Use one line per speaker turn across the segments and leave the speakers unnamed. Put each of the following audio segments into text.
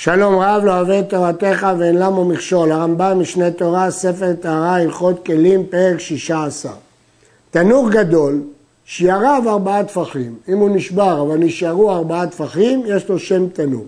שלום רב לא אוהב את תורתך ואין למו מכשול, הרמב"ם משנה תורה, ספר טהרה, הלכות כלים, פרק שישה עשר. תנור גדול, שיעריו ארבעה טפחים, אם הוא נשבר אבל נשארו ארבעה טפחים, יש לו שם תנור.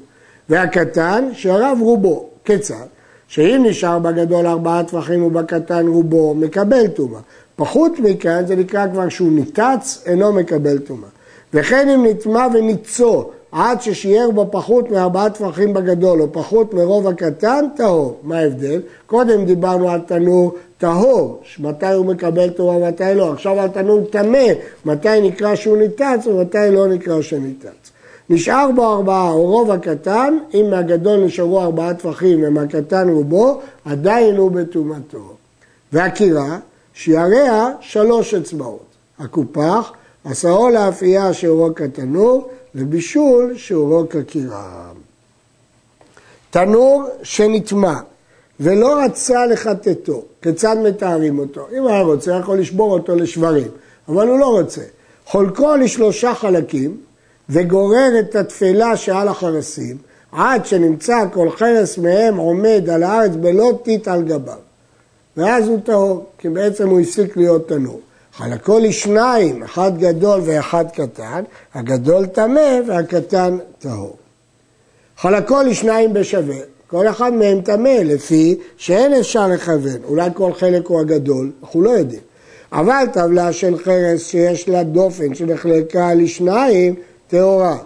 והקטן, שיעריו רובו, כיצד? שאם נשאר בגדול ארבעה טפחים ובקטן רובו, מקבל טומאה. פחות מכאן זה נקרא כבר שהוא ניתץ, אינו מקבל טומאה. וכן אם נטמע וניצו עד ששיער בו פחות מארבעה טפחים בגדול או פחות מרוב הקטן, טהור. מה ההבדל? קודם דיברנו על תנור טהור, מתי הוא מקבל טומאה ומתי לא. עכשיו על תנור טמא, מתי נקרא שהוא ניתץ ומתי לא נקרא שניתץ. נשאר בו ארבעה או רוב הקטן, אם מהגדול נשארו ארבעה טפחים ומהקטן רובו, עדיין הוא בטומאתו. והקירה, שיעריה שלוש אצבעות. הקופח, עשרו לאפייה שיעורו כתנור, ובישול שיעורו כקירה. תנור שנטמע ולא רצה לחטטו, כיצד מתארים אותו? אם היה רוצה, יכול לשבור אותו לשברים, אבל הוא לא רוצה. חולקו לשלושה חלקים וגורר את התפלה שעל החרסים עד שנמצא כל חרס מהם עומד על הארץ בלא טיט על גביו. ואז הוא טהור, כי בעצם הוא הפסיק להיות תנור. חלקו לשניים, אחד גדול ואחד קטן, הגדול טמא והקטן טהור. חלקו לשניים בשווה, כל אחד מהם טמא, לפי שאין אפשר לכוון, אולי כל חלק הוא הגדול, אנחנו לא יודעים. אבל טבלה של חרס שיש לה דופן שנחלקה לשניים, טהורה.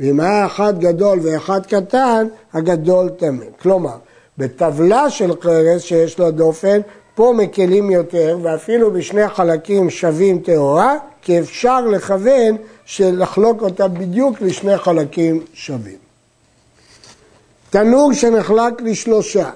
ואם היה אחד גדול ואחד קטן, הגדול טמא. כלומר, בטבלה של חרס שיש לה דופן, פה מקלים יותר, ואפילו בשני חלקים שווים טהורה, כי אפשר לכוון שלחלוק אותה בדיוק לשני חלקים שווים. תנור שנחלק לשלושה,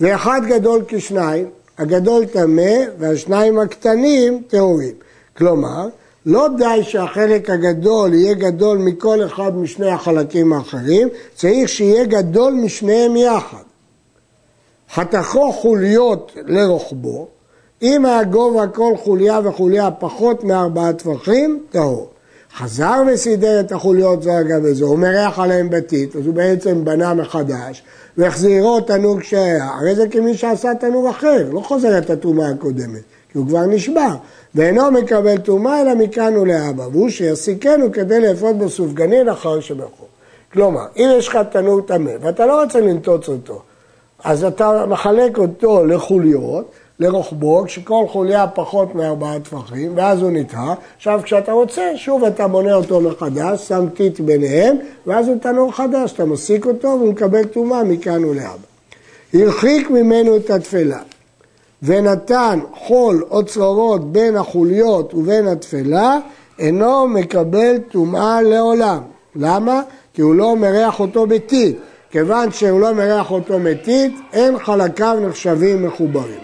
ואחד גדול כשניים, הגדול טמא והשניים הקטנים טהורים. כלומר, לא די שהחלק הגדול יהיה גדול מכל אחד משני החלקים האחרים, צריך שיהיה גדול משניהם יחד. חתכו חוליות לרוחבו, אם הגובה כל חוליה וחוליה פחות מארבעה טפחים, טהור. חזר וסידר את החוליות זו אגב וזו, הוא מריח עליהם בטיט, אז הוא בעצם בנה מחדש, והחזירו תנור כשהיה. הרי זה כמי שעשה תנור אחר, לא חוזר את הטומאה הקודמת, כי הוא כבר נשבר, ואינו מקבל טומאה אלא מכאן ולהבא, והוא שיסיקנו כדי לאפות בו סופגנין אחר שבחור. כלומר, אם יש לך תנור טמא ואתה לא רוצה לנטוץ אותו, אז אתה מחלק אותו לחוליות, לרוחבו, כשכל חוליה פחות מארבעה טפחים, ואז הוא נטהר. עכשיו, כשאתה רוצה, שוב אתה בונה אותו מחדש, שם טיט ביניהם, ואז הוא תנור חדש, אתה מסיק אותו והוא מקבל טומאה מכאן ולהבא. הרחיק ממנו את התפלה, ונתן חול או צרורות בין החוליות ובין התפלה, אינו מקבל טומאה לעולם. למה? כי הוא לא מריח אותו בטיט. כיוון שהוא לא מריח אותו מתית, אין חלקיו נחשבים מחוברים.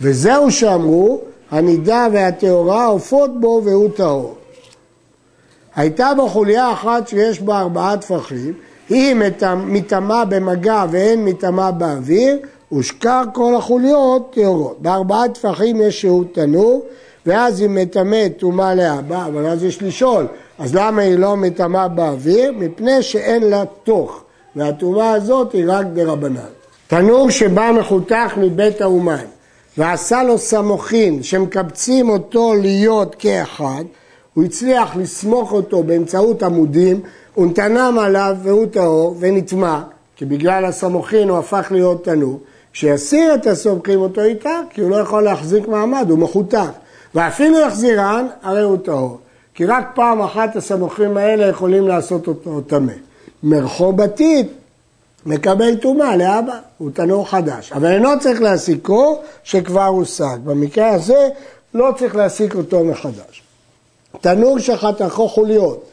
וזהו שאמרו, הנידה והטהורה עופות בו והוא טהור. הייתה בו חוליה אחת שיש בה ארבעה טפחים, היא מטמאה במגע ואין מטמאה באוויר, ושקר כל החוליות טהורות. בארבעה טפחים יש שהות תנור, ואז היא מטמאת טומאה לאבא, אבל אז יש לשאול, אז למה היא לא מטמאה באוויר? מפני שאין לה תוך, והטומאה הזאת היא רק דרבנן. תנור שבא מחותך מבית האומן, ועשה לו סמוכין שמקבצים אותו להיות כאחד, הוא הצליח לסמוך אותו באמצעות עמודים, הוא נתנם עליו והוא טהור ונטמע, כי בגלל הסמוכין הוא הפך להיות תנור. כשיסיר את הסומכים אותו איתה, כי הוא לא יכול להחזיק מעמד, הוא מחותך. ואפילו יחזירן, הרי הוא טהור. כי רק פעם אחת הסמוכים האלה יכולים לעשות אותו טמא. מרחו בתית מקבל טומאה לאבא, הוא תנור חדש. אבל אינו צריך להסיקו שכבר הושג. במקרה הזה לא צריך להסיק אותו מחדש. תנור שחתכו חוליות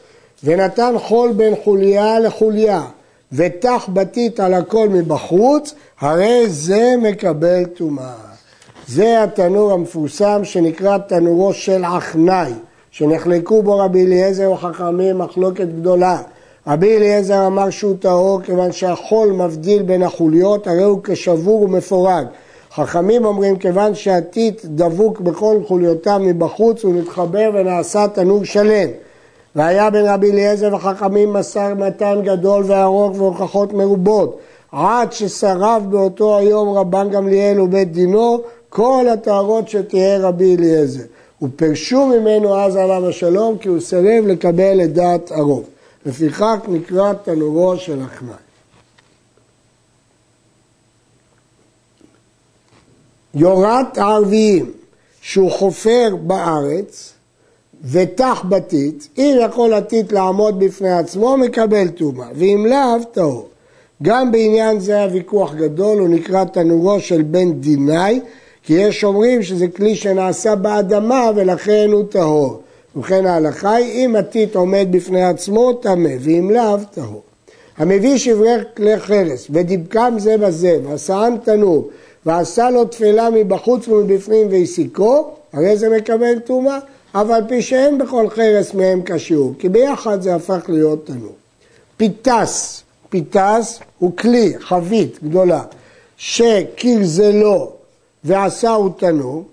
ונתן חול בין חוליה לחוליה ותח בתית על הכל מבחוץ, הרי זה מקבל טומאה. זה התנור המפורסם שנקרא תנורו של עכנאי, שנחלקו בו רבי אליעזר וחכמים מחלוקת גדולה. רבי אליעזר אמר שהוא טהור כיוון שהחול מבדיל בין החוליות, הרי הוא כשבור ומפורג. חכמים אומרים כיוון שהטיט דבוק בכל חוליותיו מבחוץ הוא מתחבר ונעשה תנור שלם. והיה בין רבי אליעזר וחכמים מסר מתן גדול וארוך והוכחות מרובות, עד ששרף באותו היום רבן גמליאל ובית דינו כל הטהרות שתהיה רבי אליעזר. ופרשו ממנו אז עליו השלום כי הוא סירב לקבל את דעת הרוב. לפיכך נקרא תנורו של עכנאי. יורת הערביים שהוא חופר בארץ ותח בתית, אם יכול התית לעמוד בפני עצמו, מקבל טומאה, ואם לאו, טהור. גם בעניין זה היה ויכוח גדול, הוא נקרא תנורו של בן דינאי, כי יש אומרים שזה כלי שנעשה באדמה ולכן הוא טהור. ובכן ההלכה היא, אם הטיט עומד בפני עצמו, טמא, ואם לאו, טהור. המביא שברי כלי חרס ודיבקם זה בזה, ועשאן תנור, ועשה לו תפלה מבחוץ ומבפנים והסיקו, הרי זה מקבל טומאה, אף על פי שאין בכל חרס מהם כשיעור, כי ביחד זה הפך להיות תנור. פיתס, פיתס הוא כלי, חבית גדולה, שקירזלו ועשהו תנור,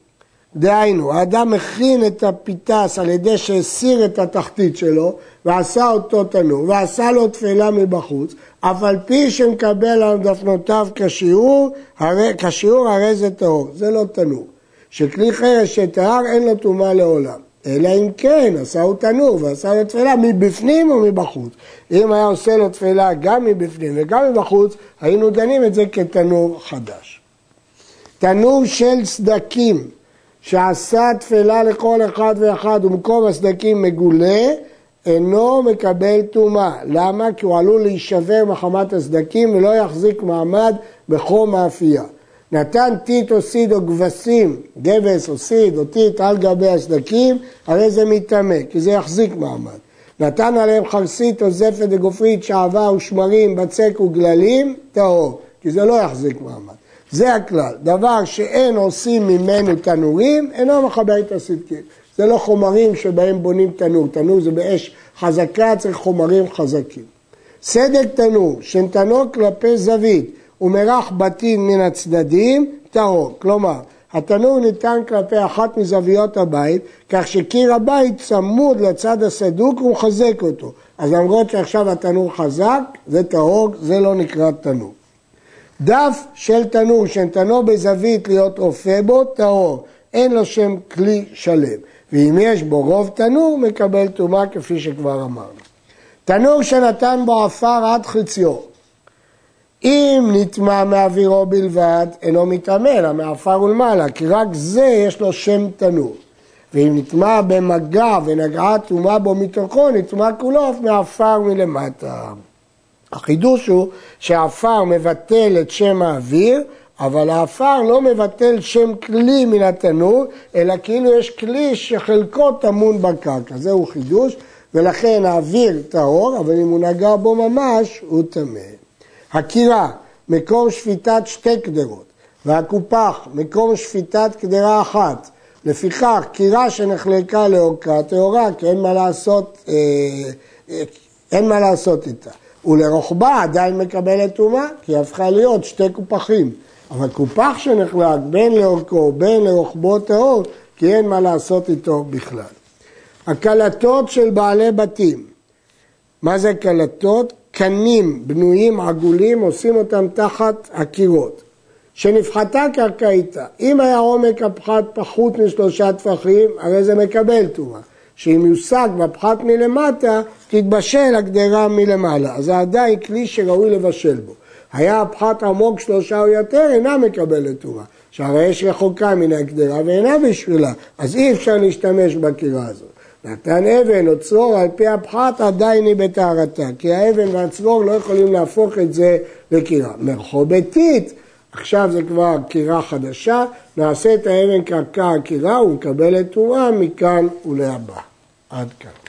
דהיינו, האדם הכין את הפיתס על ידי שהסיר את התחתית שלו ועשה אותו תנור ועשה לו תפלה מבחוץ, אף על פי שמקבל על דפנותיו כשיעור, הרי, כשיעור הרי זה טהור, זה לא תנור. שכלי חרש שטהר אין לו טומאה לעולם. אלא אם כן, עשהו תנור ועשה לו תפילה מבפנים או מבחוץ. אם היה עושה לו תפילה גם מבפנים וגם מבחוץ, היינו דנים את זה כתנור חדש. תנור של סדקים שעשה תפילה לכל אחד ואחד ומקום הסדקים מגולה, אינו מקבל טומאה. למה? כי הוא עלול להישבר מחמת הסדקים ולא יחזיק מעמד בחום מאפייה. נתן טיט או סיד או כבשים, גבס או סיד או טיט על גבי הסדקים, הרי זה מטמא, כי זה יחזיק מעמד. נתן עליהם חרסית או זפת וגופרית, שעבה ושמרים, בצק וגללים, טהור, כי זה לא יחזיק מעמד. זה הכלל, דבר שאין עושים ממנו תנורים, אינו מחבר את הסדקים. זה לא חומרים שבהם בונים תנור, תנור זה באש חזקה, צריך חומרים חזקים. סדק תנור, שנתנו כלפי זווית, ומרח בתים מן הצדדים, טהור. כלומר, התנור ניתן כלפי אחת מזוויות הבית, כך שקיר הבית צמוד לצד הסדוק ומחזק אותו. אז למרות שעכשיו התנור חזק, זה טהור, זה לא נקרא תנור. דף של תנור שנתנו בזווית להיות אופה בו, טהור. אין לו שם כלי שלם. ואם יש בו רוב תנור, מקבל טומאה כפי שכבר אמרנו. תנור שנתן בו עפר עד חציו. אם נטמע מאווירו בלבד, אינו מטמא, אלא מעפר ולמעלה, כי רק זה יש לו שם תנור. ואם נטמע במגע ונגעה טומאה בו מתוכו, נטמע כולו אף מעפר מלמטה. החידוש הוא שהעפר מבטל את שם האוויר, אבל העפר לא מבטל שם כלי מן התנור, אלא כאילו יש כלי שחלקו טמון בקרקע. זהו חידוש, ולכן האוויר טהור, אבל אם הוא נגע בו ממש, הוא טמא. הקירה, מקום שפיטת שתי קדרות, והקופח, מקום שפיטת קדרה אחת. לפיכך, קירה שנחלקה לאורכה טהורה, כי אין מה לעשות, אה, אה, אין מה לעשות איתה. ולרוחבה עדיין מקבלת טומאה, כי היא הפכה להיות שתי קופחים. אבל קופח שנחלק בין לאורכו בין לרוחבו טהור, כי אין מה לעשות איתו בכלל. הקלטות של בעלי בתים. מה זה קלטות? קנים בנויים עגולים, עושים אותם תחת הקירות. שנפחתה קרקעיתה. אם היה עומק הפחת פחות משלושה טפחים, הרי זה מקבל טומאה. שאם יושג בפחת מלמטה, תתבשל הגדרה מלמעלה. אז זה עדיין כלי שראוי לבשל בו. היה הפחת עמוק שלושה או יותר, אינה מקבלת טומאה. שהרי יש רחוקה מן הגדרה ואינה בשבילה, אז אי אפשר להשתמש בקירה הזאת. נתן אבן או צרור על פי הפחת עדיין היא בטהרתה, כי האבן והצרור לא יכולים להפוך את זה לקירה. מרחו ביתית, עכשיו זה כבר קירה חדשה, נעשה את האבן קרקע הקירה ומקבלת טומאה מכאן ולהבא. עד כאן.